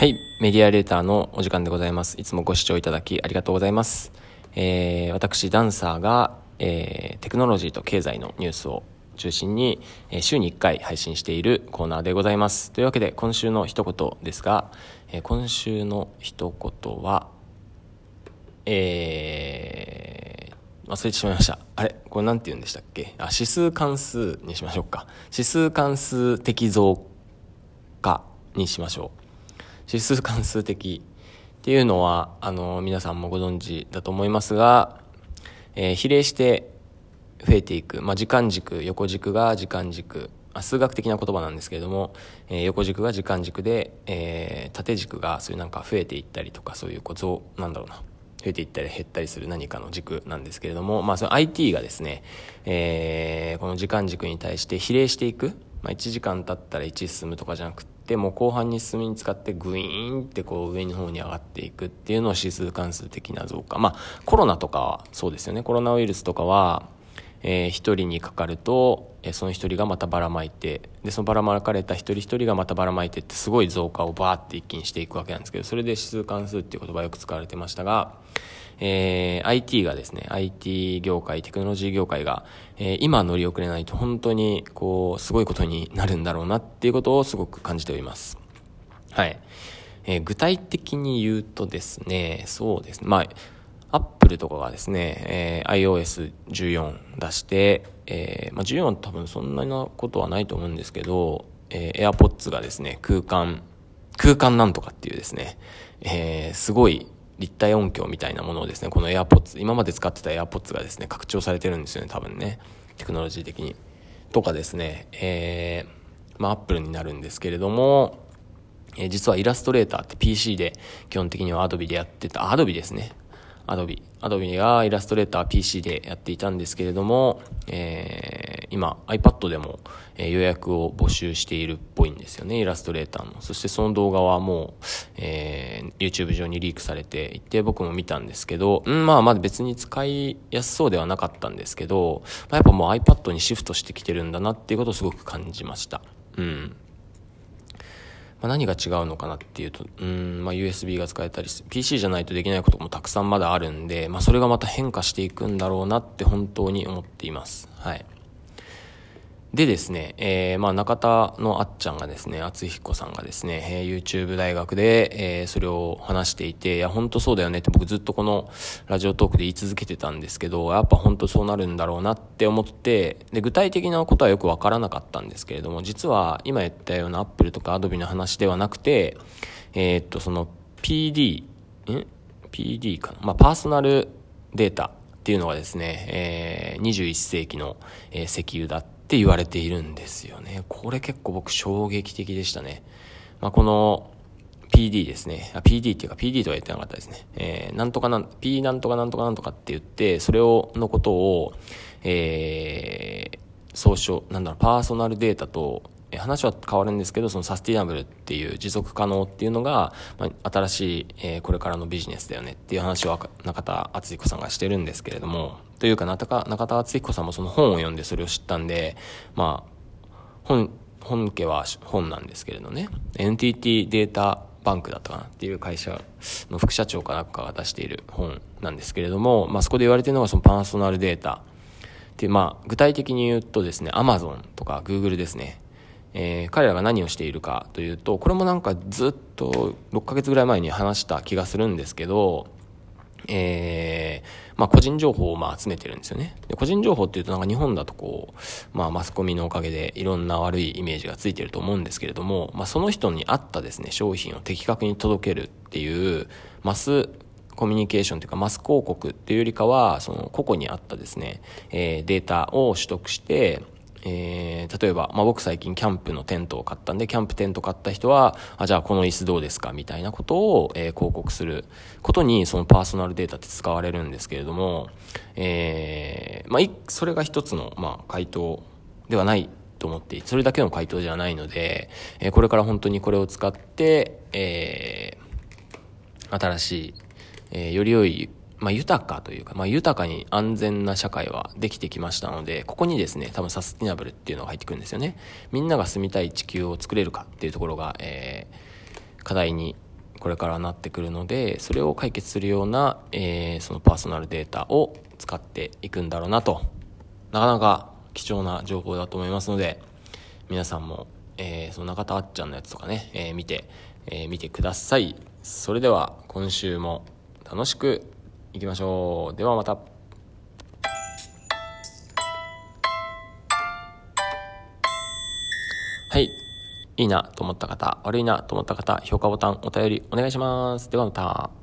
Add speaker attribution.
Speaker 1: はい。メディアレーターのお時間でございます。いつもご視聴いただきありがとうございます。えー、私、ダンサーが、えー、テクノロジーと経済のニュースを中心に、えー週に1回配信しているコーナーでございます。というわけで、今週の一言ですが、えー今週の一言は、えー、忘れてしまいました。あれ？これなんて言うんでしたっけ？あ、指数関数にしましょうか。指数関数的増加にしましょう。指数関数的っていうのは、あの、皆さんもご存知だと思いますが、えー比例して増えていく。まあ、時間軸、横軸が時間軸。数学的な言葉なんですけれども、えー横軸が時間軸で、えー縦軸がそういうなんか増えていったりとか、そういうこう増、なんだろうな。増えていったり減ったりする何かの軸なんですけれども、まあ、その IT がですね、えーこの時間軸に対して比例していく、まあ、1時間経ったら1進むとかじゃなくてもう後半に進みに使ってグイーンってこう上の方に上がっていくっていうのを指数関数的な増加。まあコロナとかはそうですよね。コロナウイルスとかはえー、1人にかかると、えーその1人がまたばらまいてでそのばらまかれた一人一人がまたばらまいてってすごい増加をバーって一気にしていくわけなんですけどそれで指数関数っていう言葉がよく使われてましたが、えー IT がですね IT 業界テクノロジー業界が、えー今乗り遅れないと本当にこうすごいことになるんだろうなっていうことをすごく感じております。はい、えー具体的に言うとですねそうですね。まあアップルとかがですね、えー iOS14 出して、えーまあ、14多分そんななことはないと思うんですけど、えー AirPods がですね、空間、空間なんとかっていうですね、えーすごい立体音響みたいなものをですね、この AirPods、今まで使ってた AirPods がですね、拡張されてるんですよね、多分ね。テクノロジー的に。とかですね、えーまあ、アップルになるんですけれども、え実はイラストレーターって PC で基本的には Adobe でやってた、Adobe ですね。Adobe。Adobe がイラストレーター PC でやっていたんですけれども、えー今 iPad でも、え予約を募集しているっぽいんですよね、イラストレーターの。そしてその動画はもう、えー YouTube 上にリークされていて、僕も見たんですけど、うん、まあまだ別に使いやすそうではなかったんですけど、まあやっぱもう iPad にシフトしてきてるんだなっていうことをすごく感じました。うん。まあ、何が違うのかなっていうと、うん、まあ、USB が使えたり PC じゃないとできないこともたくさんまだあるんで、まあ、それがまた変化していくんだろうなって本当に思っています。はい。でですね、えーまあ、中田のあっちゃんがですね、厚彦さんがですね、えー YouTube 大学で、えーそれを話していて、いや、本当そうだよねって僕ずっとこのラジオトークで言い続けてたんですけど、やっぱ本当そうなるんだろうなって思って、で、具体的なことはよくわからなかったんですけれども、実は今言ったような Apple とか Adobe の話ではなくて、えーっと、その PD、ん ?PD かな？まあ、パーソナルデータっていうのがですね、えー21世紀の、えー石油だったって言われているんですよね。これ結構僕衝撃的でしたね。まあ、この PD ですね。あ PD っていうか PD とは言ってなかったですね。えーなんとかなん、P なんとかなんとかなんとかって言って、それを、のことを、えー、総称、なんだろう、パーソナルデータと、話は変わるんですけど、そのサスティナブルっていう持続可能っていうのが、まあ、新しい、えーこれからのビジネスだよねっていう話を中田敦彦さんがしてるんですけれども、というか中田中田敦彦さんもその本を読んでそれを知ったんで、まあ、本、本家は本なんですけれどね、NTT データバンクだったかなっていう会社の副社長かなんかが出している本なんですけれども、まあ、そこで言われてるのがそのパーソナルデータっていう、まあ、具体的に言うとですね、Amazon とか Google ですね。えー彼らが何をしているかというと、これもなんかずっと6ヶ月ぐらい前に話した気がするんですけど、えーまあ、個人情報をまあ集めてるんですよね。で個人情報っていうとなんか日本だとこう、まあ、マスコミのおかげでいろんな悪いイメージがついてると思うんですけれども、まあ、その人に合ったですね、商品を的確に届けるっていう、マスコミュニケーションというかマス広告っていうよりかは、その個々に合ったですね、えーデータを取得して、えー例えば、まあ、僕最近キャンプのテントを買ったんで、キャンプテント買った人は、あ、じゃあこの椅子どうですかみたいなことを、えー広告することに、そのパーソナルデータって使われるんですけれども、えーまあ、それが一つの、まあ、回答ではないと思っていて、それだけの回答じゃないので、えこれから本当にこれを使って、え新しい、えより良い、まあ、豊かというか、まあ、豊かに安全な社会はできてきましたので、ここにですね、多分サスティナブルっていうのが入ってくるんですよね。みんなが住みたい地球を作れるかっていうところが、えー課題にこれからなってくるのでそれを解決するような、えー、そのパーソナルデータを使っていくんだろうなとなかなか貴重な情報だと思いますので皆さんも、えー、その中田あっちゃんのやつとかね、えー、見て、えー、見てくださいそれでは今週も楽しくいきましょうではまたはいいいなと思った方、悪いなと思った方、評価ボタン、お便りお願いします。ではまた。